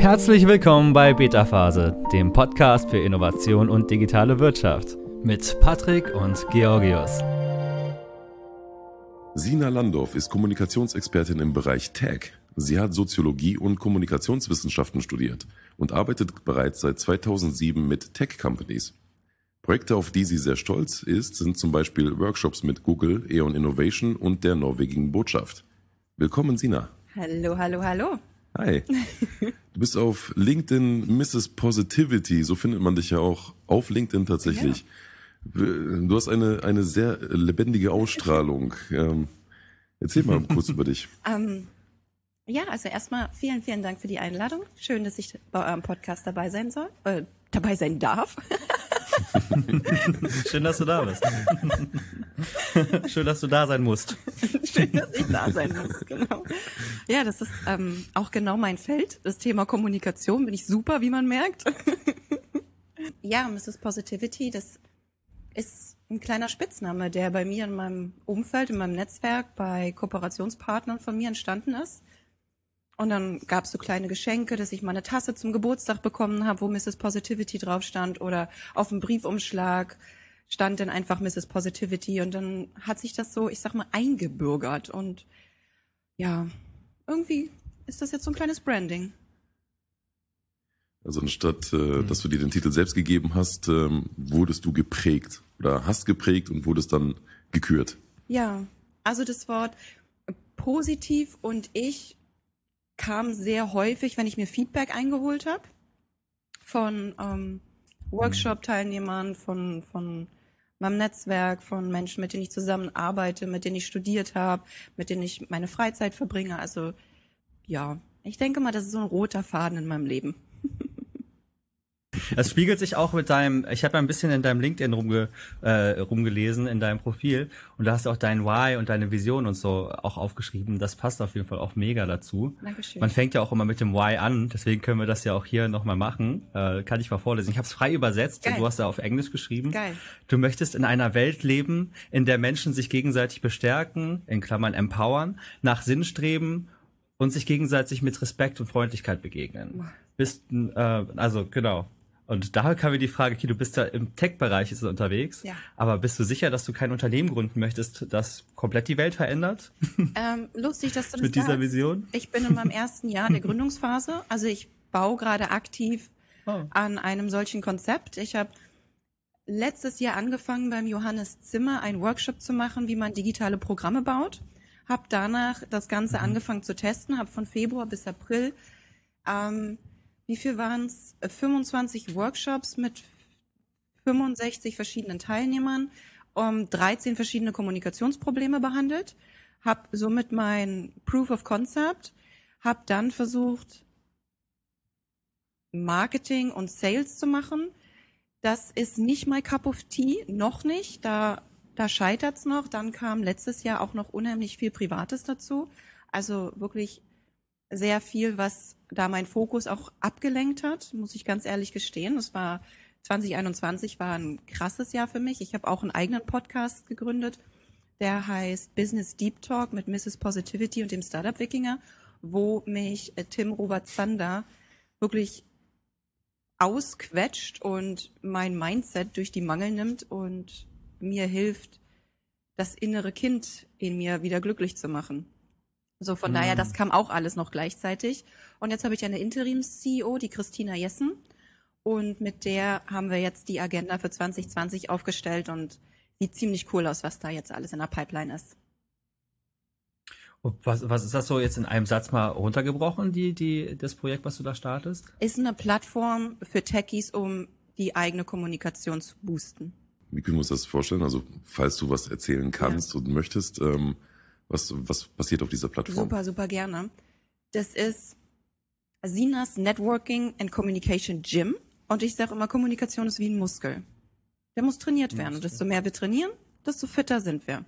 Herzlich willkommen bei Beta Phase, dem Podcast für Innovation und digitale Wirtschaft mit Patrick und Georgios. Sina Landorf ist Kommunikationsexpertin im Bereich Tech. Sie hat Soziologie und Kommunikationswissenschaften studiert und arbeitet bereits seit 2007 mit Tech Companies. Projekte, auf die sie sehr stolz ist, sind zum Beispiel Workshops mit Google, Eon Innovation und der norwegigen Botschaft. Willkommen, Sina. Hallo, hallo, hallo. Hi. Du bist auf LinkedIn Mrs. Positivity, so findet man dich ja auch auf LinkedIn tatsächlich. Ja. Du hast eine, eine sehr lebendige Ausstrahlung. Ähm, erzähl mal kurz über dich. Ähm, ja, also erstmal vielen, vielen Dank für die Einladung. Schön, dass ich bei eurem Podcast dabei sein soll, äh, dabei sein darf. Schön, dass du da bist. Schön, dass du da sein musst. Schön, dass ich da sein muss, genau. Ja, das ist ähm, auch genau mein Feld. Das Thema Kommunikation bin ich super, wie man merkt. ja, Mrs. Positivity, das ist ein kleiner Spitzname, der bei mir in meinem Umfeld, in meinem Netzwerk, bei Kooperationspartnern von mir entstanden ist. Und dann gab es so kleine Geschenke, dass ich mal eine Tasse zum Geburtstag bekommen habe, wo Mrs. Positivity drauf stand. Oder auf dem Briefumschlag stand dann einfach Mrs. Positivity. Und dann hat sich das so, ich sag mal, eingebürgert. Und ja, irgendwie ist das jetzt so ein kleines Branding. Also anstatt, äh, mhm. dass du dir den Titel selbst gegeben hast, ähm, wurdest du geprägt oder hast geprägt und wurdest dann gekürt. Ja, also das Wort positiv und ich kam sehr häufig, wenn ich mir Feedback eingeholt habe von ähm, Workshop-Teilnehmern, von, von meinem Netzwerk, von Menschen, mit denen ich zusammenarbeite, mit denen ich studiert habe, mit denen ich meine Freizeit verbringe. Also ja, ich denke mal, das ist so ein roter Faden in meinem Leben. Das spiegelt sich auch mit deinem, ich habe ein bisschen in deinem LinkedIn rumge, äh, rumgelesen, in deinem Profil und da hast du auch dein Why und deine Vision und so auch aufgeschrieben. Das passt auf jeden Fall auch mega dazu. Dankeschön. Man fängt ja auch immer mit dem Why an, deswegen können wir das ja auch hier nochmal machen. Äh, kann ich mal vorlesen. Ich habe es frei übersetzt Geil. und du hast da auf Englisch geschrieben. Geil. Du möchtest in einer Welt leben, in der Menschen sich gegenseitig bestärken, in Klammern empowern, nach Sinn streben und sich gegenseitig mit Respekt und Freundlichkeit begegnen. Bist, äh, also genau, und da kam mir die Frage, okay, du bist ja im Tech-Bereich ist unterwegs, ja. aber bist du sicher, dass du kein Unternehmen gründen möchtest, das komplett die Welt verändert? Ähm, lustig, dass du das Mit dieser sagst. Vision? Ich bin in meinem ersten Jahr der Gründungsphase, also ich baue gerade aktiv oh. an einem solchen Konzept. Ich habe letztes Jahr angefangen, beim Johannes Zimmer einen Workshop zu machen, wie man digitale Programme baut. Habe danach das Ganze mhm. angefangen zu testen, habe von Februar bis April ähm, wie viel waren es? 25 Workshops mit 65 verschiedenen Teilnehmern, um 13 verschiedene Kommunikationsprobleme behandelt, habe somit mein Proof of Concept, habe dann versucht, Marketing und Sales zu machen. Das ist nicht my cup of tea, noch nicht. Da, da scheitert's noch. Dann kam letztes Jahr auch noch unheimlich viel Privates dazu. Also wirklich sehr viel, was da mein Fokus auch abgelenkt hat, muss ich ganz ehrlich gestehen. Das war 2021 war ein krasses Jahr für mich. Ich habe auch einen eigenen Podcast gegründet, der heißt Business Deep Talk mit Mrs. Positivity und dem Startup Wikinger, wo mich äh, Tim Robert Zander wirklich ausquetscht und mein Mindset durch die Mangel nimmt und mir hilft, das innere Kind in mir wieder glücklich zu machen. So von mhm. daher, das kam auch alles noch gleichzeitig. Und jetzt habe ich eine Interims-CEO, die Christina Jessen. Und mit der haben wir jetzt die Agenda für 2020 aufgestellt und sieht ziemlich cool aus, was da jetzt alles in der Pipeline ist. Was, was ist das so jetzt in einem Satz mal runtergebrochen, die, die, das Projekt, was du da startest? Ist eine Plattform für Techies, um die eigene Kommunikation zu boosten. Wie können wir uns das vorstellen? Also, falls du was erzählen kannst ja. und möchtest, ähm, was, was passiert auf dieser Plattform? Super, super gerne. Das ist Sinas Networking and Communication Gym. Und ich sage immer, Kommunikation ist wie ein Muskel. Der muss trainiert werden. Und desto mehr wir trainieren, desto fitter sind wir.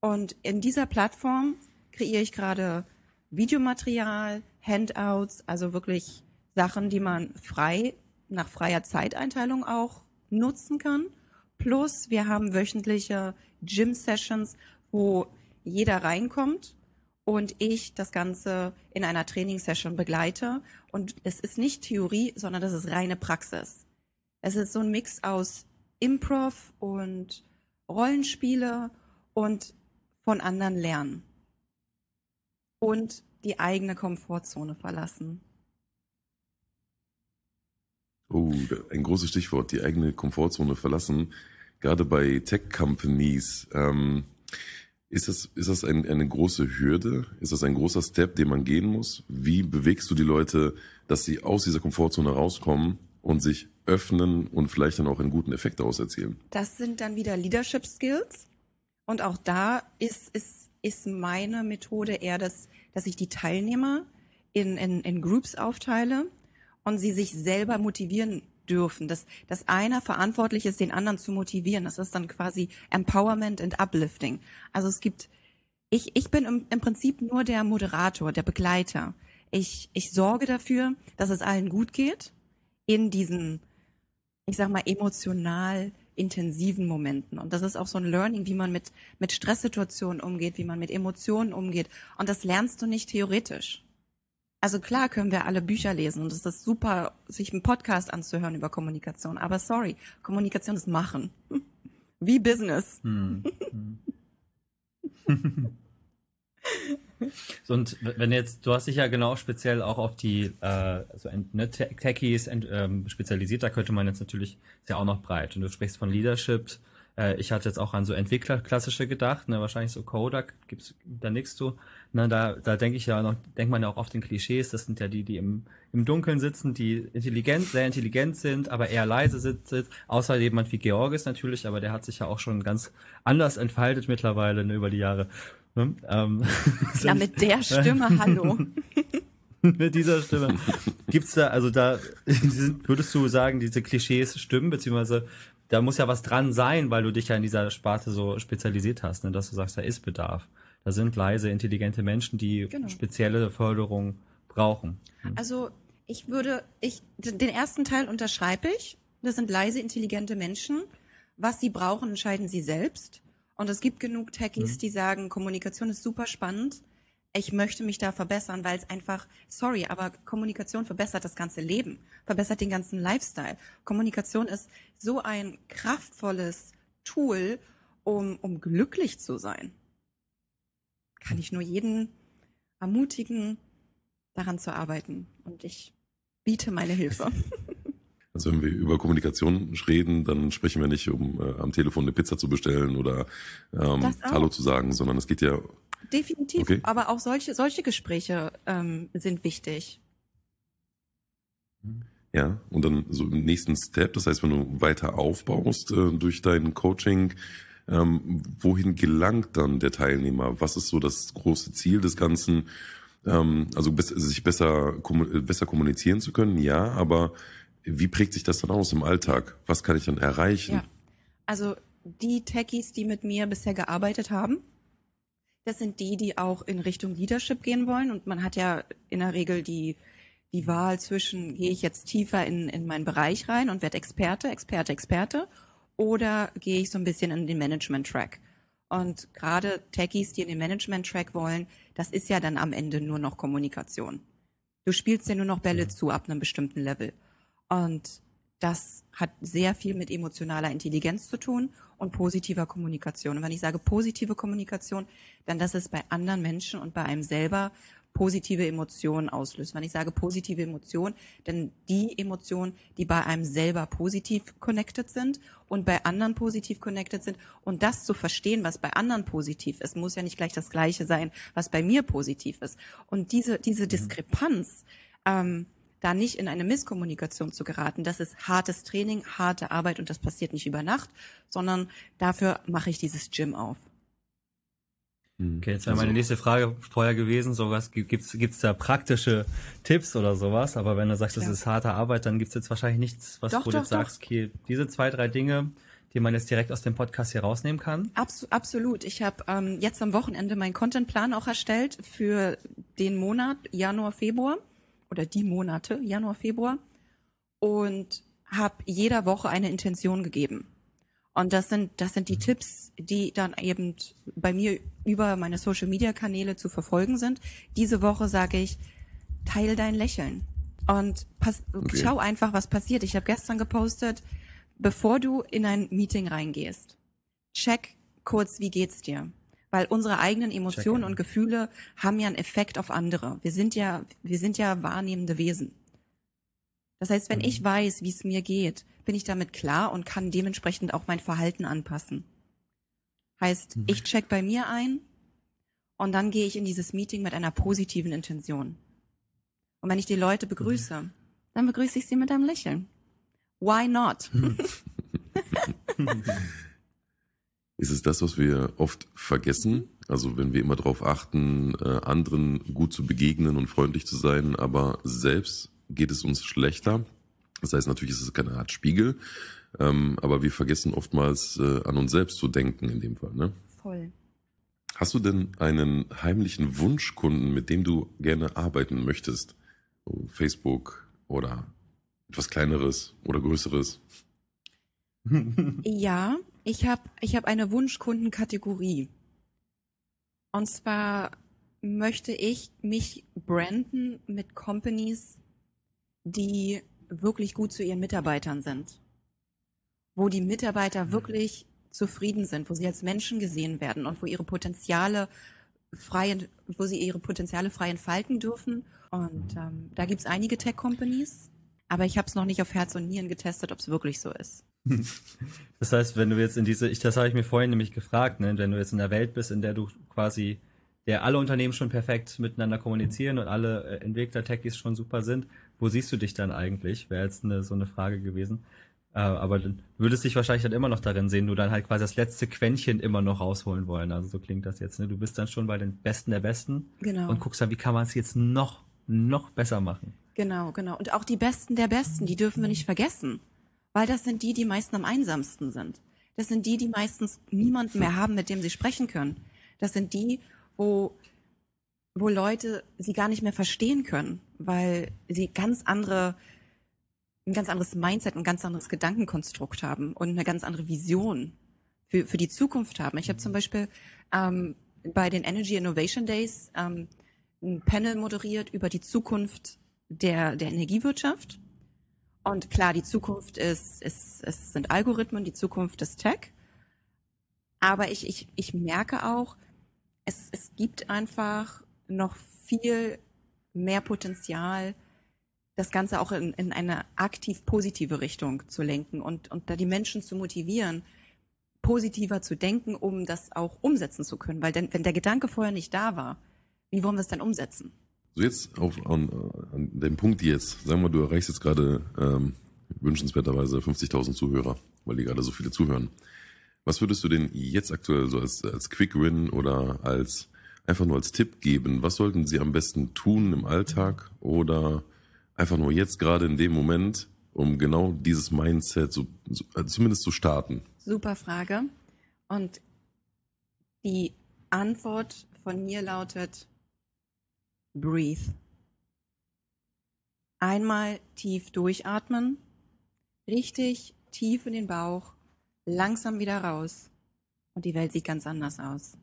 Und in dieser Plattform kreiere ich gerade Videomaterial, Handouts, also wirklich Sachen, die man frei, nach freier Zeiteinteilung auch nutzen kann. Plus wir haben wöchentliche Gym-Sessions, wo jeder reinkommt und ich das Ganze in einer Trainingssession begleite. Und es ist nicht Theorie, sondern das ist reine Praxis. Es ist so ein Mix aus Improv und Rollenspiele und von anderen lernen. Und die eigene Komfortzone verlassen. Oh, ein großes Stichwort, die eigene Komfortzone verlassen. Gerade bei Tech-Companies. Ähm, ist das, ist das ein, eine große Hürde? Ist das ein großer Step, den man gehen muss? Wie bewegst du die Leute, dass sie aus dieser Komfortzone rauskommen und sich öffnen und vielleicht dann auch einen guten Effekt daraus erzielen? Das sind dann wieder Leadership Skills. Und auch da ist, ist, ist meine Methode eher, das, dass ich die Teilnehmer in, in, in Groups aufteile und sie sich selber motivieren dürfen, dass, dass einer verantwortlich ist, den anderen zu motivieren. Das ist dann quasi Empowerment and Uplifting. Also es gibt, ich, ich bin im, im Prinzip nur der Moderator, der Begleiter. Ich, ich sorge dafür, dass es allen gut geht in diesen, ich sag mal, emotional intensiven Momenten. Und das ist auch so ein Learning, wie man mit, mit Stresssituationen umgeht, wie man mit Emotionen umgeht. Und das lernst du nicht theoretisch. Also klar können wir alle Bücher lesen und es ist super, sich einen Podcast anzuhören über Kommunikation. Aber sorry, Kommunikation ist Machen. Wie Business. Hm. und wenn jetzt, du hast dich ja genau speziell auch auf die äh, also, ne, Techies ähm, spezialisiert, da könnte man jetzt natürlich, ist ja auch noch breit. Und du sprichst von Leadership, äh, ich hatte jetzt auch an so Entwicklerklassische gedacht, ne, wahrscheinlich so Coder, gibt's da nichts zu. Ne, da da denke ich ja noch, denkt man ja auch oft in Klischees, das sind ja die, die im, im Dunkeln sitzen, die intelligent, sehr intelligent sind, aber eher leise sitzen, außer jemand wie Georgis natürlich, aber der hat sich ja auch schon ganz anders entfaltet mittlerweile ne, über die Jahre. Ne? Ähm, ja, mit der Stimme, hallo. mit dieser Stimme. Gibt's da, also da, würdest du sagen, diese Klischees stimmen, beziehungsweise da muss ja was dran sein, weil du dich ja in dieser Sparte so spezialisiert hast, ne, dass du sagst, da ist Bedarf. Da sind leise, intelligente Menschen, die genau. spezielle Förderung brauchen. Hm. Also ich würde, ich, den ersten Teil unterschreibe ich. Das sind leise, intelligente Menschen. Was sie brauchen, entscheiden sie selbst. Und es gibt genug Techies, mhm. die sagen, Kommunikation ist super spannend ich möchte mich da verbessern, weil es einfach, sorry, aber Kommunikation verbessert das ganze Leben, verbessert den ganzen Lifestyle. Kommunikation ist so ein kraftvolles Tool, um, um glücklich zu sein. Kann ich nur jeden ermutigen, daran zu arbeiten. Und ich biete meine Hilfe. Also wenn wir über Kommunikation reden, dann sprechen wir nicht, um äh, am Telefon eine Pizza zu bestellen oder ähm, Hallo zu sagen, sondern es geht ja definitiv. Okay. Aber auch solche, solche Gespräche ähm, sind wichtig. Ja, und dann so im nächsten Step, das heißt, wenn du weiter aufbaust äh, durch dein Coaching, ähm, wohin gelangt dann der Teilnehmer? Was ist so das große Ziel des Ganzen? Ähm, also sich besser, besser kommunizieren zu können, ja, aber wie prägt sich das dann aus im Alltag? Was kann ich dann erreichen? Ja. Also die Techies, die mit mir bisher gearbeitet haben, das sind die, die auch in Richtung Leadership gehen wollen. Und man hat ja in der Regel die, die Wahl zwischen, gehe ich jetzt tiefer in, in meinen Bereich rein und werde Experte, Experte, Experte, oder gehe ich so ein bisschen in den Management-Track. Und gerade Techies, die in den Management-Track wollen, das ist ja dann am Ende nur noch Kommunikation. Du spielst ja nur noch Bälle zu ab einem bestimmten Level. Und das hat sehr viel mit emotionaler Intelligenz zu tun und positiver Kommunikation. Und wenn ich sage positive Kommunikation, dann dass es bei anderen Menschen und bei einem selber positive Emotionen auslöst. Wenn ich sage positive Emotionen, dann die Emotionen, die bei einem selber positiv connected sind und bei anderen positiv connected sind. Und das zu verstehen, was bei anderen positiv ist, muss ja nicht gleich das Gleiche sein, was bei mir positiv ist. Und diese, diese mhm. Diskrepanz, ähm, da nicht in eine Misskommunikation zu geraten. Das ist hartes Training, harte Arbeit und das passiert nicht über Nacht, sondern dafür mache ich dieses Gym auf. Hm. Okay, jetzt wäre meine also nächste Frage vorher gewesen, sowas gibt's gibt's da praktische Tipps oder sowas, aber wenn du sagst, das ja. ist harte Arbeit, dann gibt's jetzt wahrscheinlich nichts, was doch, du doch, jetzt sagst, okay, diese zwei, drei Dinge, die man jetzt direkt aus dem Podcast hier rausnehmen kann? Abs absolut. Ich habe ähm, jetzt am Wochenende meinen Contentplan auch erstellt für den Monat Januar, Februar oder die Monate, Januar, Februar, und habe jeder Woche eine Intention gegeben. Und das sind, das sind die mhm. Tipps, die dann eben bei mir über meine Social Media Kanäle zu verfolgen sind. Diese Woche sage ich, teil dein Lächeln. Und pass, okay. schau einfach, was passiert. Ich habe gestern gepostet, bevor du in ein Meeting reingehst, check kurz, wie geht's dir? Weil unsere eigenen Emotionen und Gefühle haben ja einen Effekt auf andere. Wir sind ja, wir sind ja wahrnehmende Wesen. Das heißt, wenn mhm. ich weiß, wie es mir geht, bin ich damit klar und kann dementsprechend auch mein Verhalten anpassen. Heißt, mhm. ich check bei mir ein und dann gehe ich in dieses Meeting mit einer positiven Intention. Und wenn ich die Leute begrüße, mhm. dann begrüße ich sie mit einem Lächeln. Why not? Ist es das, was wir oft vergessen? Also wenn wir immer darauf achten, äh, anderen gut zu begegnen und freundlich zu sein, aber selbst geht es uns schlechter. Das heißt, natürlich ist es keine Art Spiegel, ähm, aber wir vergessen oftmals äh, an uns selbst zu denken in dem Fall. Ne? Voll. Hast du denn einen heimlichen Wunschkunden, mit dem du gerne arbeiten möchtest? Facebook oder etwas kleineres oder größeres? ja, ich habe ich hab eine Wunschkundenkategorie. Und zwar möchte ich mich branden mit Companies, die wirklich gut zu ihren Mitarbeitern sind. Wo die Mitarbeiter mhm. wirklich zufrieden sind, wo sie als Menschen gesehen werden und wo ihre Potenziale frei, wo sie ihre Potenziale frei entfalten dürfen. Und ähm, da gibt's einige Tech-Companies, aber ich habe es noch nicht auf Herz und Nieren getestet, ob es wirklich so ist. Das heißt, wenn du jetzt in diese, ich, das habe ich mir vorhin nämlich gefragt, ne, wenn du jetzt in der Welt bist, in der du quasi, der alle Unternehmen schon perfekt miteinander kommunizieren und alle äh, Entwickler, Techies schon super sind, wo siehst du dich dann eigentlich? Wäre jetzt eine, so eine Frage gewesen. Äh, aber dann würdest dich wahrscheinlich dann immer noch darin sehen, du dann halt quasi das letzte Quäntchen immer noch rausholen wollen. Also so klingt das jetzt. Ne? Du bist dann schon bei den Besten der Besten genau. und guckst dann, wie kann man es jetzt noch, noch besser machen. Genau, genau. Und auch die Besten der Besten, die dürfen wir nicht vergessen. Weil das sind die, die meisten am einsamsten sind. Das sind die, die meistens niemanden mehr haben, mit dem sie sprechen können. Das sind die, wo, wo Leute sie gar nicht mehr verstehen können, weil sie ganz andere ein ganz anderes Mindset, ein ganz anderes Gedankenkonstrukt haben und eine ganz andere Vision für, für die Zukunft haben. Ich habe zum Beispiel ähm, bei den Energy Innovation Days ähm, ein Panel moderiert über die Zukunft der, der Energiewirtschaft. Und klar, die Zukunft ist, ist, es sind Algorithmen, die Zukunft ist Tech. Aber ich, ich, ich merke auch, es, es gibt einfach noch viel mehr Potenzial, das Ganze auch in, in eine aktiv positive Richtung zu lenken und, und da die Menschen zu motivieren, positiver zu denken, um das auch umsetzen zu können. Weil denn, wenn der Gedanke vorher nicht da war, wie wollen wir es dann umsetzen? So jetzt auf, an, an dem Punkt jetzt, sagen wir, du erreichst jetzt gerade ähm, wünschenswerterweise 50.000 Zuhörer, weil die gerade so viele zuhören. Was würdest du denn jetzt aktuell so als, als Quick Win oder als einfach nur als Tipp geben? Was sollten sie am besten tun im Alltag oder einfach nur jetzt gerade in dem Moment, um genau dieses Mindset so, so, also zumindest zu starten? Super Frage. Und die Antwort von mir lautet Breathe. Einmal tief durchatmen, richtig tief in den Bauch, langsam wieder raus und die Welt sieht ganz anders aus.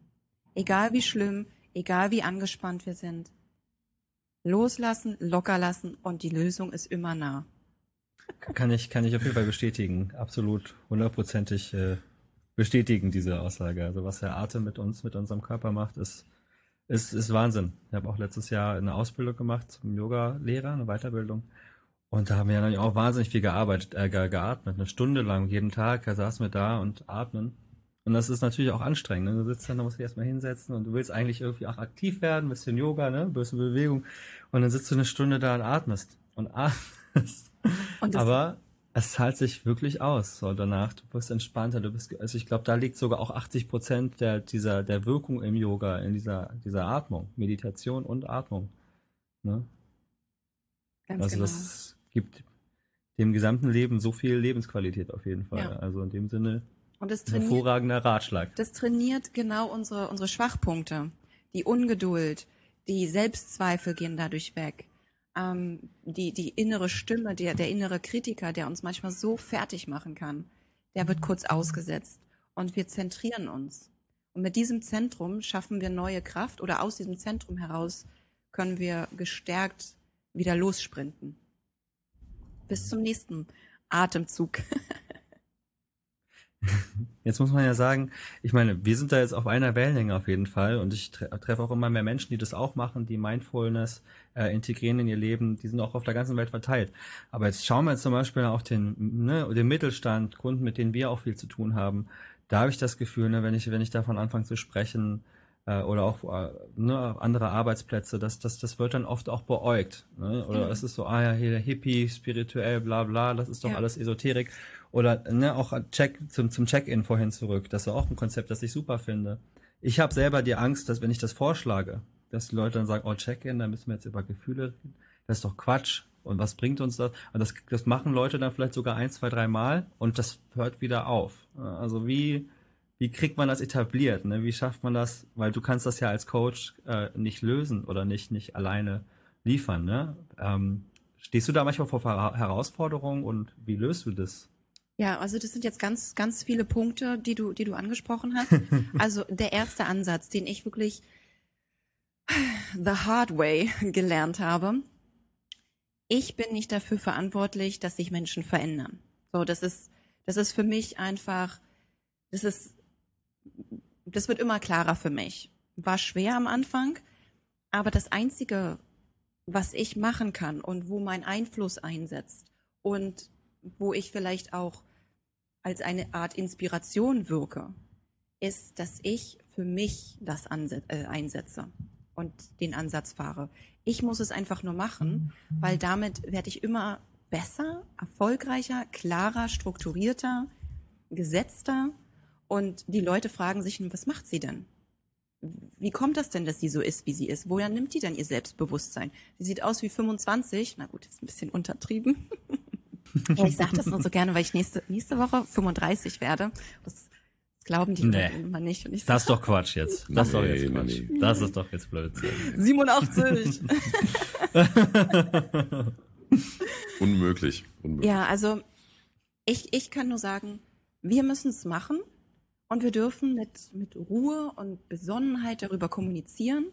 Egal wie schlimm, egal wie angespannt wir sind, loslassen, locker lassen und die Lösung ist immer nah. Kann ich, kann ich auf jeden Fall bestätigen. Absolut hundertprozentig äh, bestätigen diese Aussage. Also was der Atem mit uns, mit unserem Körper macht, ist, ist, ist Wahnsinn. Ich habe auch letztes Jahr eine Ausbildung gemacht zum Yoga-Lehrer, eine Weiterbildung. Und da haben wir ja auch wahnsinnig viel gearbeitet, äh, geatmet. Eine Stunde lang jeden Tag saßen wir da und atmen. Und das ist natürlich auch anstrengend. Ne? Du sitzt dann, da musst dich erstmal hinsetzen und du willst eigentlich irgendwie auch aktiv werden, ein bisschen Yoga, ne? bisschen Bewegung. Und dann sitzt du eine Stunde da und atmest. Und atmest. Und Aber es zahlt sich wirklich aus. So danach, du wirst entspannter, du bist, also ich glaube, da liegt sogar auch 80 Prozent der, dieser, der Wirkung im Yoga, in dieser, dieser Atmung. Meditation und Atmung. Ne? Ganz also genau. das gibt dem gesamten Leben so viel Lebensqualität auf jeden Fall. Ja. Also in dem Sinne und das trainiert, hervorragender Ratschlag. Das trainiert genau unsere, unsere Schwachpunkte. Die Ungeduld, die Selbstzweifel gehen dadurch weg. Ähm, die, die innere Stimme, der, der innere Kritiker, der uns manchmal so fertig machen kann, der wird kurz ausgesetzt und wir zentrieren uns. Und mit diesem Zentrum schaffen wir neue Kraft oder aus diesem Zentrum heraus können wir gestärkt wieder lossprinten. Bis zum nächsten Atemzug. Jetzt muss man ja sagen, ich meine, wir sind da jetzt auf einer Wellenlänge auf jeden Fall und ich treffe auch immer mehr Menschen, die das auch machen, die Mindfulness äh, integrieren in ihr Leben, die sind auch auf der ganzen Welt verteilt. Aber jetzt schauen wir jetzt zum Beispiel auf den, ne, den Mittelstand, Kunden, mit denen wir auch viel zu tun haben. Da habe ich das Gefühl, ne, wenn ich, wenn ich davon anfange zu sprechen, äh, oder auch äh, ne, andere Arbeitsplätze, das, das, das wird dann oft auch beäugt. Ne? Oder mhm. es ist so, ah ja, hier der Hippie, spirituell, bla bla, das ist doch ja. alles Esoterik. Oder ne, auch Check, zum, zum Check-in vorhin zurück. Das ist auch ein Konzept, das ich super finde. Ich habe selber die Angst, dass wenn ich das vorschlage, dass die Leute dann sagen, oh, Check-in, da müssen wir jetzt über Gefühle reden. Das ist doch Quatsch. Und was bringt uns das? Und das, das machen Leute dann vielleicht sogar ein, zwei, drei Mal und das hört wieder auf. Also wie, wie kriegt man das etabliert? Ne? Wie schafft man das? Weil du kannst das ja als Coach äh, nicht lösen oder nicht, nicht alleine liefern. Ne? Ähm, stehst du da manchmal vor Herausforderungen und wie löst du das? Ja, also das sind jetzt ganz, ganz viele Punkte, die du, die du angesprochen hast. Also der erste Ansatz, den ich wirklich the hard way gelernt habe. Ich bin nicht dafür verantwortlich, dass sich Menschen verändern. So, das ist, das ist für mich einfach, das ist das wird immer klarer für mich. War schwer am Anfang, aber das Einzige, was ich machen kann und wo mein Einfluss einsetzt und wo ich vielleicht auch als eine Art Inspiration wirke, ist, dass ich für mich das äh, einsetze und den Ansatz fahre. Ich muss es einfach nur machen, weil damit werde ich immer besser, erfolgreicher, klarer, strukturierter, gesetzter und die Leute fragen sich, was macht sie denn? Wie kommt das denn, dass sie so ist, wie sie ist? Woher nimmt die denn ihr Selbstbewusstsein? Sie sieht aus wie 25. Na gut, ist ein bisschen untertrieben. ich sage das nur so gerne, weil ich nächste, nächste Woche 35 werde. Das, glauben die nee. immer nicht. Und ich das ist doch Quatsch jetzt. Das ist doch jetzt Quatsch. Nee. Das ist doch jetzt Blödsinn. 87. Unmöglich. Unmöglich. Ja, also ich, ich kann nur sagen, wir müssen es machen. Und wir dürfen mit, mit Ruhe und Besonnenheit darüber kommunizieren,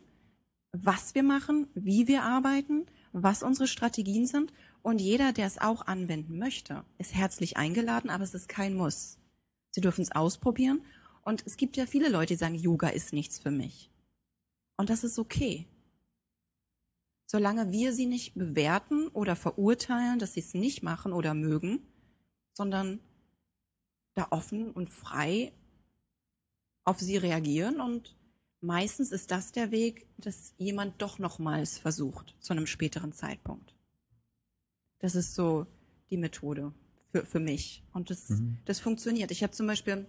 was wir machen, wie wir arbeiten, was unsere Strategien sind. Und jeder, der es auch anwenden möchte, ist herzlich eingeladen, aber es ist kein Muss. Sie dürfen es ausprobieren. Und es gibt ja viele Leute, die sagen, Yoga ist nichts für mich. Und das ist okay. Solange wir sie nicht bewerten oder verurteilen, dass sie es nicht machen oder mögen, sondern da offen und frei auf sie reagieren und meistens ist das der Weg, dass jemand doch nochmals versucht zu einem späteren Zeitpunkt. Das ist so die Methode für, für mich und das, mhm. das funktioniert. Ich habe zum Beispiel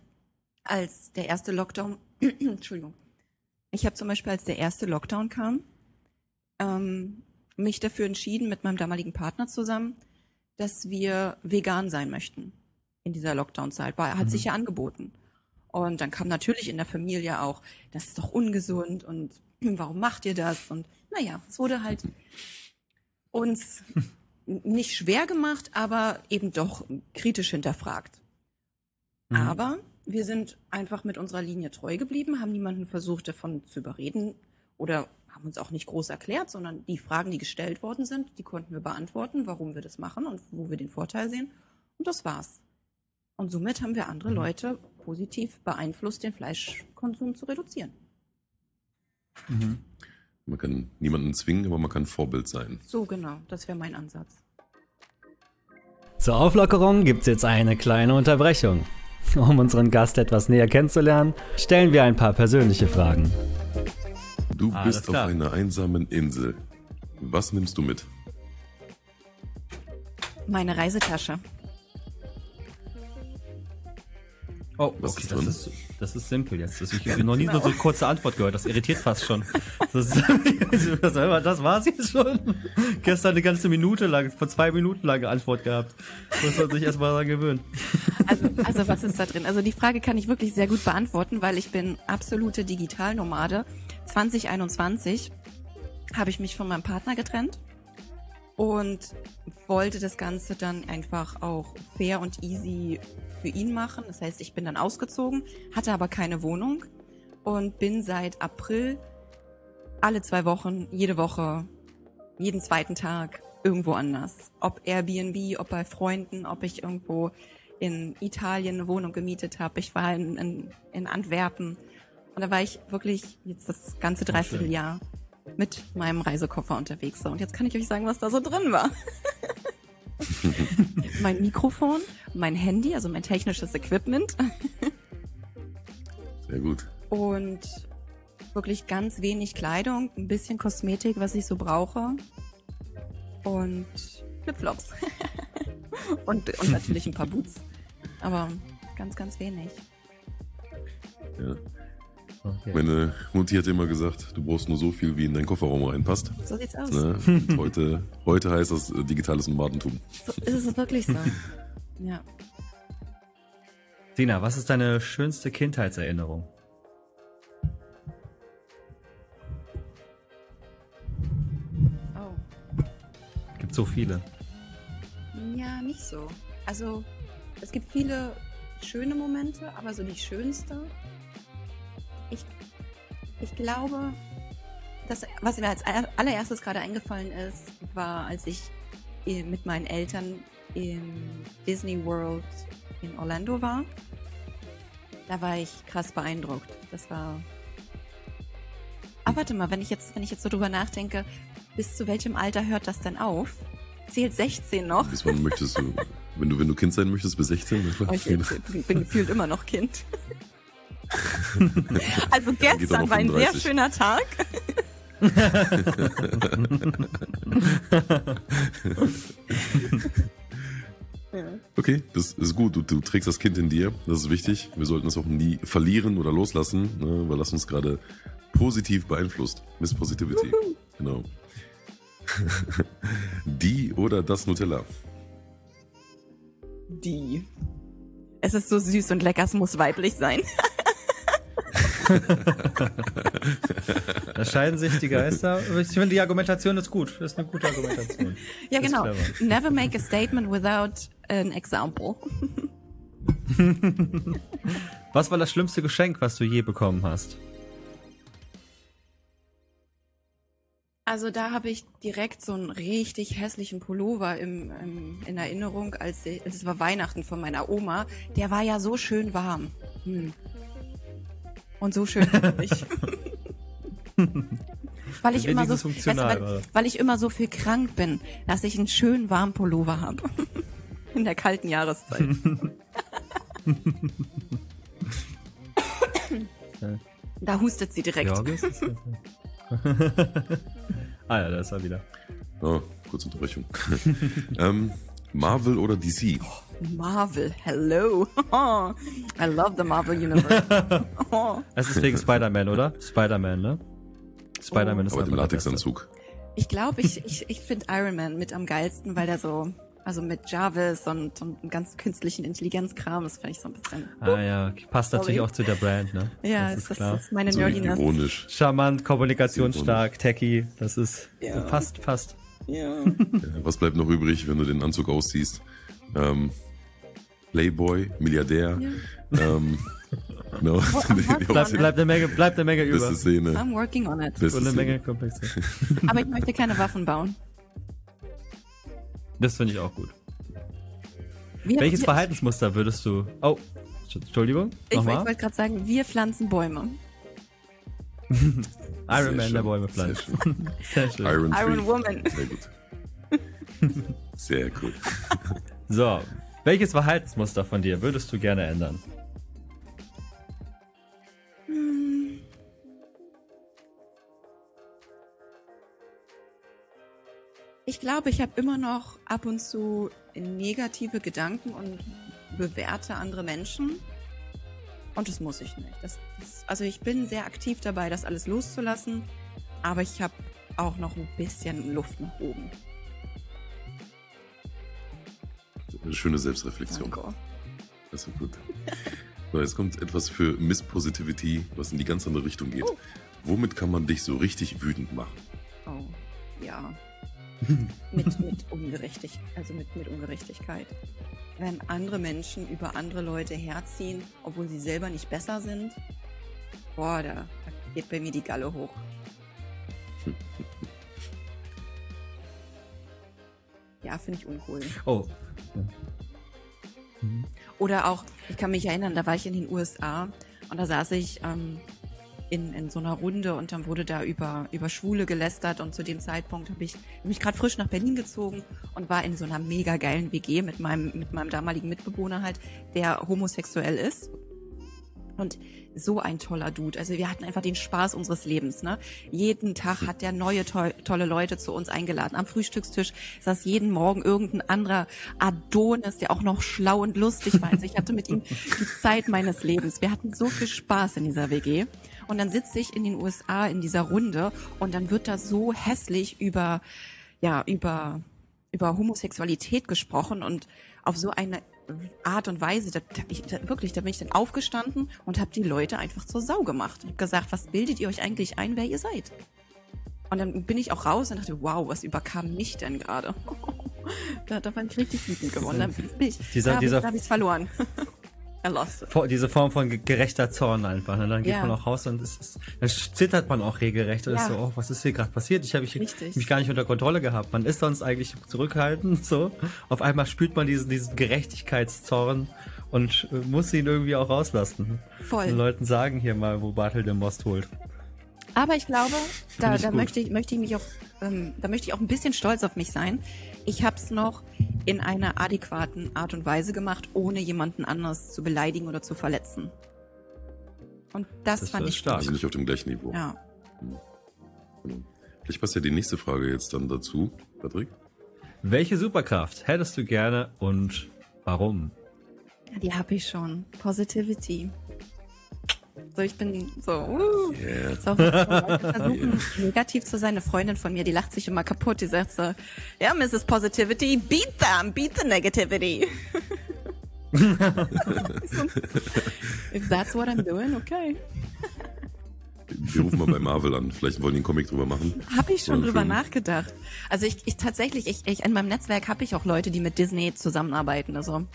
als der erste Lockdown, Entschuldigung, ich habe zum Beispiel als der erste Lockdown kam, ähm, mich dafür entschieden mit meinem damaligen Partner zusammen, dass wir vegan sein möchten in dieser Lockdown-Zeit. Hat mhm. sich ja angeboten. Und dann kam natürlich in der Familie auch, das ist doch ungesund und warum macht ihr das? Und naja, es wurde halt uns nicht schwer gemacht, aber eben doch kritisch hinterfragt. Mhm. Aber wir sind einfach mit unserer Linie treu geblieben, haben niemanden versucht, davon zu überreden oder haben uns auch nicht groß erklärt, sondern die Fragen, die gestellt worden sind, die konnten wir beantworten, warum wir das machen und wo wir den Vorteil sehen. Und das war's. Und somit haben wir andere mhm. Leute positiv beeinflusst, den Fleischkonsum zu reduzieren. Mhm. Man kann niemanden zwingen, aber man kann Vorbild sein. So genau, das wäre mein Ansatz. Zur Auflockerung gibt es jetzt eine kleine Unterbrechung. Um unseren Gast etwas näher kennenzulernen, stellen wir ein paar persönliche Fragen. Du ah, bist auf einer einsamen Insel. Was nimmst du mit? Meine Reisetasche. Oh, Was okay, ist das, ist, das ist simpel jetzt. Das, ich habe noch nie so eine kurze Antwort gehört. Das irritiert fast schon. Das, das, das war's jetzt schon. Gestern eine ganze Minute lang, vor zwei Minuten lange Antwort gehabt. Muss man sich erstmal daran gewöhnen. Also, also was ist da drin? Also die Frage kann ich wirklich sehr gut beantworten, weil ich bin absolute Digitalnomade. 2021 habe ich mich von meinem Partner getrennt und wollte das Ganze dann einfach auch fair und easy für ihn machen. Das heißt, ich bin dann ausgezogen, hatte aber keine Wohnung und bin seit April alle zwei Wochen, jede Woche, jeden zweiten Tag irgendwo anders. Ob Airbnb, ob bei Freunden, ob ich irgendwo in Italien eine Wohnung gemietet habe. Ich war in, in, in Antwerpen. Und da war ich wirklich jetzt das ganze Dreivierteljahr mit meinem Reisekoffer unterwegs. So, und jetzt kann ich euch sagen, was da so drin war. mein Mikrofon, mein Handy, also mein technisches Equipment. Sehr gut. Und wirklich ganz wenig Kleidung, ein bisschen Kosmetik, was ich so brauche. Und Flipflops. und, und natürlich ein paar Boots. Aber ganz, ganz wenig. Ja. Okay. Meine Mutti hat immer gesagt, du brauchst nur so viel, wie in deinen Kofferraum reinpasst. So sieht's aus. Ne? Heute, heute heißt das äh, digitales Nomadentum. So ist es wirklich so. ja. Sina, was ist deine schönste Kindheitserinnerung? Oh. Gibt so viele. Ja, nicht so. Also, es gibt viele schöne Momente, aber so die schönste ich, ich glaube, das, was mir als allererstes gerade eingefallen ist, war, als ich mit meinen Eltern im Disney World in Orlando war. Da war ich krass beeindruckt. Das war. Aber warte mal, wenn ich jetzt, wenn ich jetzt so drüber nachdenke, bis zu welchem Alter hört das denn auf? Zählt 16 noch? Bis wann möchtest du, wenn du, wenn du Kind sein möchtest, bis 16? Ich, ich bin gefühlt immer noch Kind. also gestern war ein sehr schöner Tag. Okay, das ist gut. Du, du, trägst das Kind in dir. Das ist wichtig. Wir sollten es auch nie verlieren oder loslassen, ne, weil das uns gerade positiv beeinflusst. Miss Positivity. Genau. Die oder das Nutella? Die. Es ist so süß und lecker, es muss weiblich sein. Da scheiden sich die Geister. Ich finde, die Argumentation ist gut. Das ist eine gute Argumentation. ja, genau. Never make a statement without an example. was war das schlimmste Geschenk, was du je bekommen hast? Also da habe ich direkt so einen richtig hässlichen Pullover im, im, in Erinnerung, als es war Weihnachten von meiner Oma. Der war ja so schön warm. Hm. Und so schön ich. weil ich immer so, weißt du, weil, weil, ich immer so viel krank bin, dass ich einen schönen warmen Pullover habe. In der kalten Jahreszeit. da hustet sie direkt. Ja, ah ja, da ist er wieder. Oh, kurze Unterbrechung. ähm, Marvel oder DC? Marvel, hello. I love the Marvel Universe. Es ist wegen Spider-Man, oder? Spider-Man, ne? Spider-Man oh. ist Aber dem Latexanzug. Ich glaube, ich, ich, ich finde Iron Man mit am geilsten, weil der so, also mit Jarvis und, und ganz künstlichen Intelligenzkram, das finde ich so ein bisschen. Ah ja, passt Sorry. natürlich auch zu der Brand, ne? Ja, das ist, das klar. ist meine so Nerdiness. Ironisch. Charmant, kommunikationsstark, techy, das ist, ja. passt, passt. Ja. Was bleibt noch übrig, wenn du den Anzug ausziehst? Ähm, Playboy, Milliardär. Ja. Ähm, no. bleibt, bleibt, eine Menge, bleibt eine Menge über. Beste Szene. I'm working on it. Beste eine Menge Komplexität. Aber ich möchte keine Waffen bauen. Das finde ich auch gut. Wie Welches Verhaltensmuster würdest du... Oh, Entschuldigung. Ich, ich wollte gerade sagen, wir pflanzen Bäume. Iron Man, der Bäume pflanzt. Sehr schön. Iron, Iron Woman. Sehr gut. Sehr gut. So, welches Verhaltensmuster von dir würdest du gerne ändern? Hm. Ich glaube, ich habe immer noch ab und zu negative Gedanken und bewerte andere Menschen. Und das muss ich nicht. Das, das, also ich bin sehr aktiv dabei, das alles loszulassen, aber ich habe auch noch ein bisschen Luft nach oben. Eine schöne Selbstreflexion. Danke. Das ist gut. So, jetzt kommt etwas für Miss Positivity, was in die ganz andere Richtung geht. Oh. Womit kann man dich so richtig wütend machen? Oh, ja. mit, mit Ungerechtigkeit, also mit, mit Ungerechtigkeit. Wenn andere Menschen über andere Leute herziehen, obwohl sie selber nicht besser sind, boah, da, da geht bei mir die Galle hoch. Ja, finde ich uncool. Oh. Oder auch, ich kann mich erinnern, da war ich in den USA und da saß ich ähm, in, in so einer Runde und dann wurde da über, über Schwule gelästert und zu dem Zeitpunkt habe ich mich gerade frisch nach Berlin gezogen und war in so einer mega geilen WG mit meinem, mit meinem damaligen Mitbewohner halt, der homosexuell ist. Und so ein toller Dude. Also wir hatten einfach den Spaß unseres Lebens. Ne? Jeden Tag hat der neue to tolle Leute zu uns eingeladen. Am Frühstückstisch saß jeden Morgen irgendein anderer Adonis, der auch noch schlau und lustig war. Also ich hatte mit ihm die Zeit meines Lebens. Wir hatten so viel Spaß in dieser WG. Und dann sitze ich in den USA in dieser Runde und dann wird da so hässlich über, ja, über, über Homosexualität gesprochen und auf so eine Art und Weise, da, da ich, da, wirklich, da bin ich dann aufgestanden und habe die Leute einfach zur Sau gemacht. Ich habe gesagt, was bildet ihr euch eigentlich ein, wer ihr seid? Und dann bin ich auch raus und dachte, wow, was überkam mich denn gerade? da, da war ich richtig wütend geworden. Dann bin ich, dieser, da habe ich es verloren. Diese Form von gerechter Zorn einfach. Ne? Dann geht ja. man auch raus und es ist, dann zittert man auch regelrecht und ja. ist so, oh, was ist hier gerade passiert? Ich habe mich gar nicht unter Kontrolle gehabt. Man ist sonst eigentlich zurückhaltend, so. Auf einmal spürt man diesen, diesen Gerechtigkeitszorn und äh, muss ihn irgendwie auch rauslassen. Voll. Den Leuten sagen hier mal, wo Bartel den Most holt. Aber ich glaube, da, da möchte ich, möchte ich mich auch, ähm, da möchte ich auch ein bisschen stolz auf mich sein. Ich habe es noch in einer adäquaten Art und Weise gemacht, ohne jemanden anders zu beleidigen oder zu verletzen. Und das, das fand ich stark. Also nicht auf dem gleichen Niveau. Ja. Hm. Vielleicht passt ja die nächste Frage jetzt dann dazu, Patrick. Welche Superkraft hättest du gerne und warum? Die habe ich schon. Positivity. So, ich bin so, uh, yeah. so versuchen, negativ zu sein. Eine Freundin von mir, die lacht sich immer kaputt. Die sagt so, ja, yeah, Mrs. Positivity, beat them, beat the negativity. If that's what I'm doing, okay. Wir rufen mal bei Marvel an. Vielleicht wollen die einen Comic drüber machen. Habe ich schon drüber Film. nachgedacht. Also ich, ich tatsächlich, ich, ich in meinem Netzwerk habe ich auch Leute, die mit Disney zusammenarbeiten. Also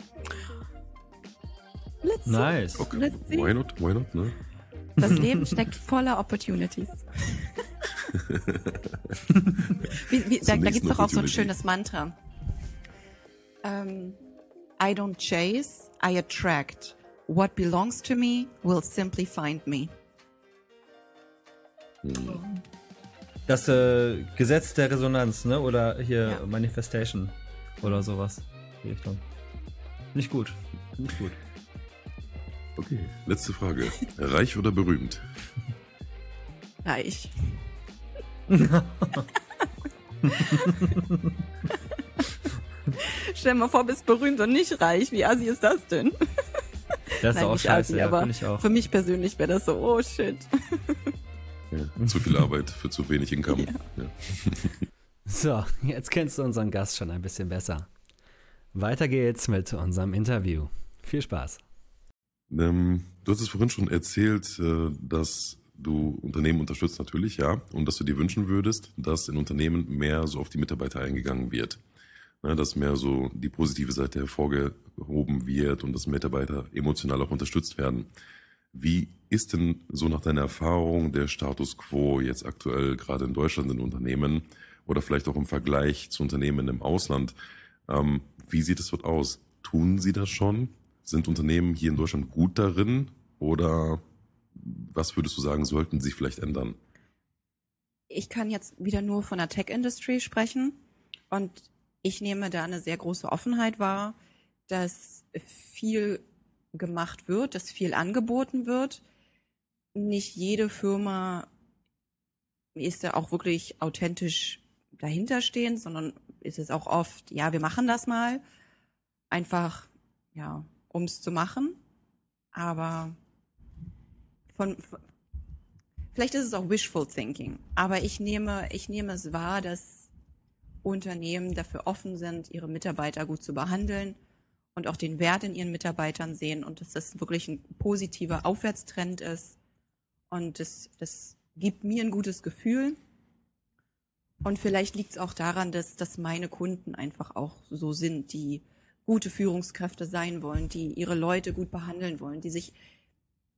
Let's nice. Okay. Let's see. Why not? Why not? Ne? Das Leben steckt voller Opportunities. wie, wie, da da gibt es doch auch so ein schönes Mantra. Um, ähm, I don't chase, I attract. What belongs to me will simply find me. Hm. Das äh, Gesetz der Resonanz, ne? Oder hier ja. Manifestation oder sowas. Richtung. Nicht gut. Nicht gut. Okay, letzte Frage. Reich oder berühmt? Reich. Stell dir mal vor, bist berühmt und nicht reich. Wie assi ist das denn? Das ist Nein, auch scheiße, assi, ja, aber ich auch. für mich persönlich wäre das so, oh shit. Ja, zu viel Arbeit für zu wenig Income. Ja. Ja. So, jetzt kennst du unseren Gast schon ein bisschen besser. Weiter geht's mit unserem Interview. Viel Spaß. Ähm, du hast es vorhin schon erzählt, äh, dass du Unternehmen unterstützt natürlich, ja, und dass du dir wünschen würdest, dass in Unternehmen mehr so auf die Mitarbeiter eingegangen wird. Ne, dass mehr so die positive Seite hervorgehoben wird und dass Mitarbeiter emotional auch unterstützt werden. Wie ist denn so nach deiner Erfahrung der Status quo jetzt aktuell gerade in Deutschland in Unternehmen oder vielleicht auch im Vergleich zu Unternehmen im Ausland? Ähm, wie sieht es dort aus? Tun sie das schon? Sind Unternehmen hier in Deutschland gut darin oder was würdest du sagen, sollten sie vielleicht ändern? Ich kann jetzt wieder nur von der Tech-Industry sprechen und ich nehme da eine sehr große Offenheit wahr, dass viel gemacht wird, dass viel angeboten wird. Nicht jede Firma ist da auch wirklich authentisch dahinterstehend, sondern ist es auch oft, ja, wir machen das mal. Einfach, ja, um es zu machen. Aber von, vielleicht ist es auch wishful thinking. Aber ich nehme, ich nehme es wahr, dass Unternehmen dafür offen sind, ihre Mitarbeiter gut zu behandeln und auch den Wert in ihren Mitarbeitern sehen und dass das wirklich ein positiver Aufwärtstrend ist. Und das, das gibt mir ein gutes Gefühl. Und vielleicht liegt es auch daran, dass, dass meine Kunden einfach auch so sind, die gute Führungskräfte sein wollen, die ihre Leute gut behandeln wollen, die sich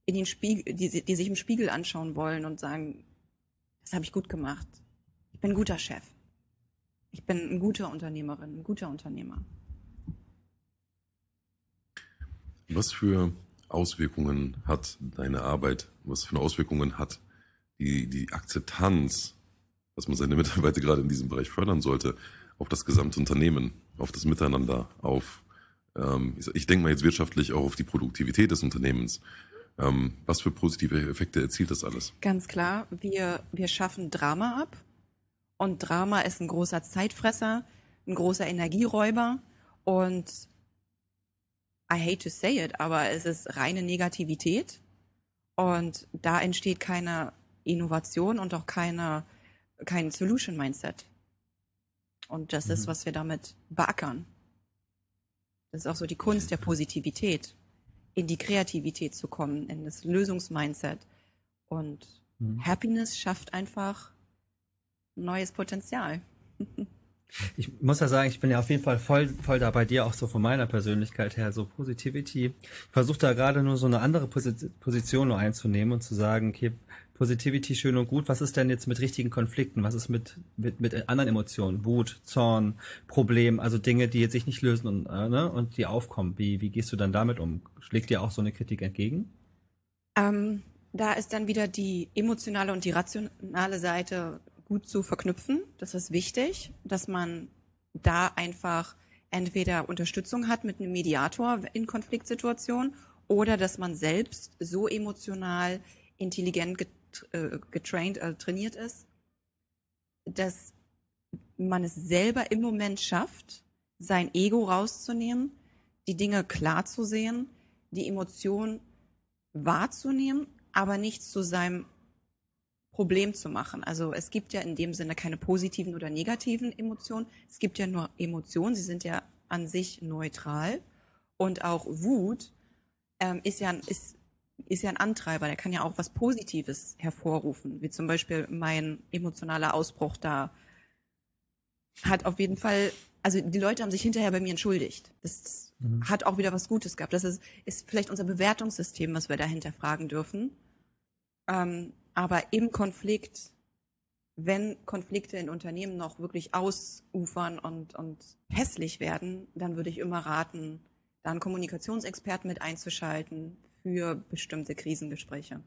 in den Spiegel, die, die sich im Spiegel anschauen wollen und sagen, das habe ich gut gemacht. Ich bin ein guter Chef. Ich bin ein guter Unternehmerin, ein guter Unternehmer. Was für Auswirkungen hat deine Arbeit, was für Auswirkungen hat die, die Akzeptanz, dass man seine Mitarbeiter gerade in diesem Bereich fördern sollte, auf das gesamte Unternehmen, auf das Miteinander, auf, ähm, ich, denke mal jetzt wirtschaftlich auch auf die Produktivität des Unternehmens. Ähm, was für positive Effekte erzielt das alles? Ganz klar, wir, wir schaffen Drama ab. Und Drama ist ein großer Zeitfresser, ein großer Energieräuber. Und I hate to say it, aber es ist reine Negativität. Und da entsteht keine Innovation und auch keine, kein Solution Mindset. Und das mhm. ist, was wir damit beackern. Das ist auch so die Kunst der Positivität, in die Kreativität zu kommen, in das Lösungsmindset. Und mhm. Happiness schafft einfach neues Potenzial. Ich muss ja sagen, ich bin ja auf jeden Fall voll, voll da bei dir, auch so von meiner Persönlichkeit her, so Positivity. Ich versuche da gerade nur so eine andere Position nur einzunehmen und zu sagen, okay, Positivity schön und gut, was ist denn jetzt mit richtigen Konflikten? Was ist mit, mit, mit anderen Emotionen? Wut, Zorn, Problem, also Dinge, die jetzt sich nicht lösen und, äh, ne, und die aufkommen. Wie, wie gehst du dann damit um? Schlägt dir auch so eine Kritik entgegen? Ähm, da ist dann wieder die emotionale und die rationale Seite gut zu verknüpfen. Das ist wichtig, dass man da einfach entweder Unterstützung hat mit einem Mediator in Konfliktsituationen oder dass man selbst so emotional intelligent äh, äh, trainiert ist, dass man es selber im Moment schafft, sein Ego rauszunehmen, die Dinge klar zu sehen, die Emotionen wahrzunehmen, aber nicht zu seinem Problem zu machen. Also es gibt ja in dem Sinne keine positiven oder negativen Emotionen. Es gibt ja nur Emotionen. Sie sind ja an sich neutral. Und auch Wut ähm, ist ja ist, ist ja ein Antreiber. Der kann ja auch was Positives hervorrufen, wie zum Beispiel mein emotionaler Ausbruch da hat auf jeden Fall, also die Leute haben sich hinterher bei mir entschuldigt. Das mhm. hat auch wieder was Gutes gehabt. Das ist, ist vielleicht unser Bewertungssystem, was wir dahinter fragen dürfen. Ähm, aber im Konflikt, wenn Konflikte in Unternehmen noch wirklich ausufern und, und hässlich werden, dann würde ich immer raten, da einen Kommunikationsexperten mit einzuschalten für bestimmte Krisengespräche.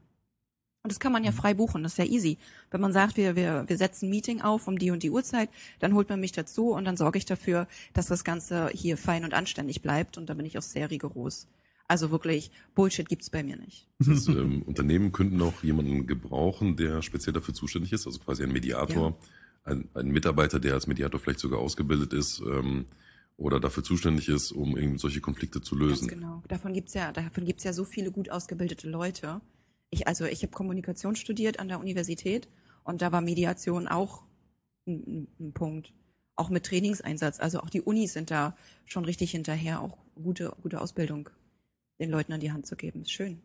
Und das kann man ja frei buchen, das ist ja easy. Wenn man sagt, wir, wir, wir setzen ein Meeting auf um die und die Uhrzeit, dann holt man mich dazu und dann sorge ich dafür, dass das Ganze hier fein und anständig bleibt und da bin ich auch sehr rigoros. Also wirklich, Bullshit gibt's bei mir nicht. Das, ähm, Unternehmen könnten auch jemanden gebrauchen, der speziell dafür zuständig ist, also quasi ein Mediator, ja. ein, ein, Mitarbeiter, der als Mediator vielleicht sogar ausgebildet ist ähm, oder dafür zuständig ist, um eben solche Konflikte zu lösen. Ganz genau. Davon gibt's ja, davon gibt's ja so viele gut ausgebildete Leute. Ich, also ich habe Kommunikation studiert an der Universität und da war Mediation auch ein, ein Punkt auch mit Trainingseinsatz. Also auch die Unis sind da schon richtig hinterher, auch gute, gute Ausbildung den Leuten an die Hand zu geben. Ist schön.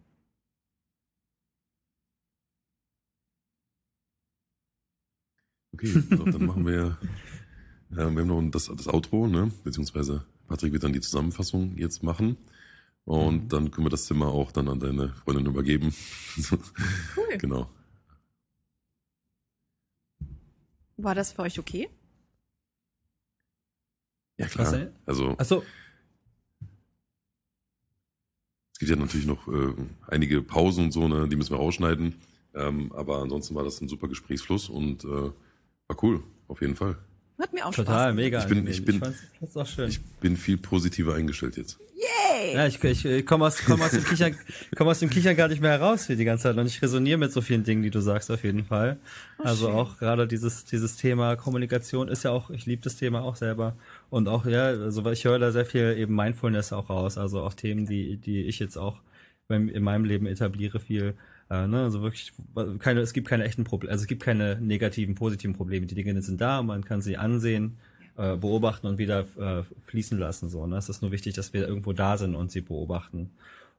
Okay, so, dann machen wir, wir haben noch das, das Outro, ne? beziehungsweise Patrick wird dann die Zusammenfassung jetzt machen. Und mhm. dann können wir das Zimmer auch dann an deine Freundin übergeben. Cool. genau. War das für euch okay? Ja, klar. Also, Ach so gibt ja natürlich noch äh, einige Pausen und so, ne, die müssen wir rausschneiden. Ähm, aber ansonsten war das ein super Gesprächsfluss und äh, war cool, auf jeden Fall. Hat mir auch Total, Spaß. mega. Ich bin, ich bin, ich, ich bin viel positiver eingestellt jetzt. Yay! Ja, ich, ich, ich komme aus, komm aus, dem Kichern, komm aus dem Kichern gar nicht mehr heraus wie die ganze Zeit und ich resoniere mit so vielen Dingen, die du sagst, auf jeden Fall. Oh, also schön. auch gerade dieses, dieses Thema Kommunikation ist ja auch, ich liebe das Thema auch selber und auch, ja, also ich höre da sehr viel eben Mindfulness auch raus, also auch Themen, die, die ich jetzt auch in meinem Leben etabliere viel, äh, ne, also wirklich keine, es gibt keine echten Probleme, also es gibt keine negativen, positiven Probleme. Die Dinge sind da, man kann sie ansehen, äh, beobachten und wieder äh, fließen lassen. So, ne? Es ist nur wichtig, dass wir irgendwo da sind und sie beobachten.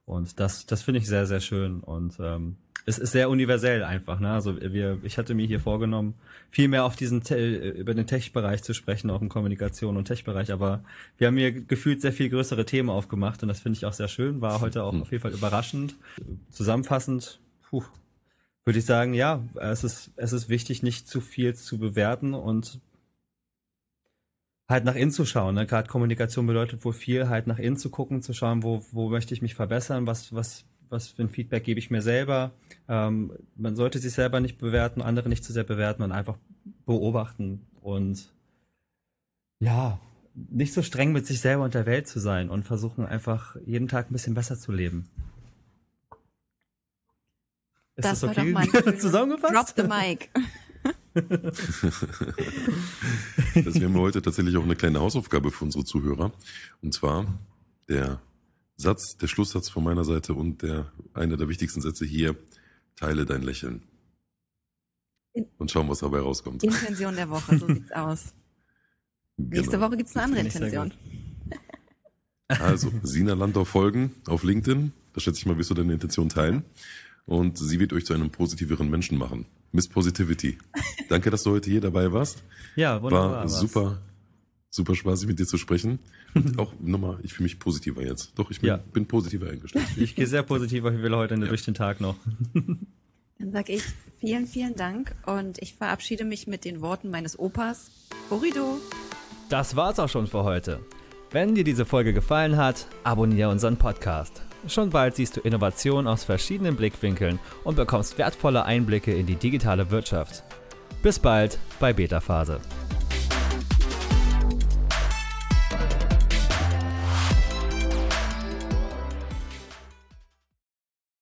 Und das, das finde ich sehr, sehr schön. Und ähm, es ist sehr universell einfach. Ne? Also wir, ich hatte mir hier vorgenommen, viel mehr auf diesen über den Tech-Bereich zu sprechen, auch im Kommunikation und Tech-Bereich. Aber wir haben hier gefühlt sehr viel größere Themen aufgemacht und das finde ich auch sehr schön. War heute auch auf jeden Fall überraschend. Zusammenfassend, puh, würde ich sagen, ja, es ist es ist wichtig, nicht zu viel zu bewerten und halt nach innen zu schauen. Ne? Gerade Kommunikation bedeutet wohl viel, halt nach innen zu gucken, zu schauen, wo, wo möchte ich mich verbessern, was, was was für ein Feedback gebe ich mir selber. Ähm, man sollte sich selber nicht bewerten, andere nicht zu sehr bewerten und einfach beobachten und ja, nicht so streng mit sich selber und der Welt zu sein und versuchen einfach jeden Tag ein bisschen besser zu leben. Ist das, das okay? Zusammengefasst? Drop the mic. das wäre heute tatsächlich auch eine kleine Hausaufgabe für unsere Zuhörer. Und zwar der Satz, der Schlusssatz von meiner Seite und der einer der wichtigsten Sätze hier, teile dein Lächeln. Und schauen, was dabei rauskommt. Intention der Woche, so sieht's aus. Genau. Nächste Woche gibt's eine andere Intention. Also, Sina Landau folgen auf LinkedIn. Da schätze ich mal, wirst du deine Intention teilen. Und sie wird euch zu einem positiveren Menschen machen. Miss Positivity. Danke, dass du heute hier dabei warst. Ja, wunderbar. War super, super spaßig mit dir zu sprechen. Und auch nochmal, ich fühle mich positiver jetzt. Doch, ich bin, ja. bin positiver eingestellt. Ich gehe sehr positiv ich will heute ja. durch den Tag noch. Dann sage ich vielen, vielen Dank und ich verabschiede mich mit den Worten meines Opas. Horido! Das war's auch schon für heute. Wenn dir diese Folge gefallen hat, abonniere unseren Podcast. Schon bald siehst du Innovationen aus verschiedenen Blickwinkeln und bekommst wertvolle Einblicke in die digitale Wirtschaft. Bis bald bei Beta Phase.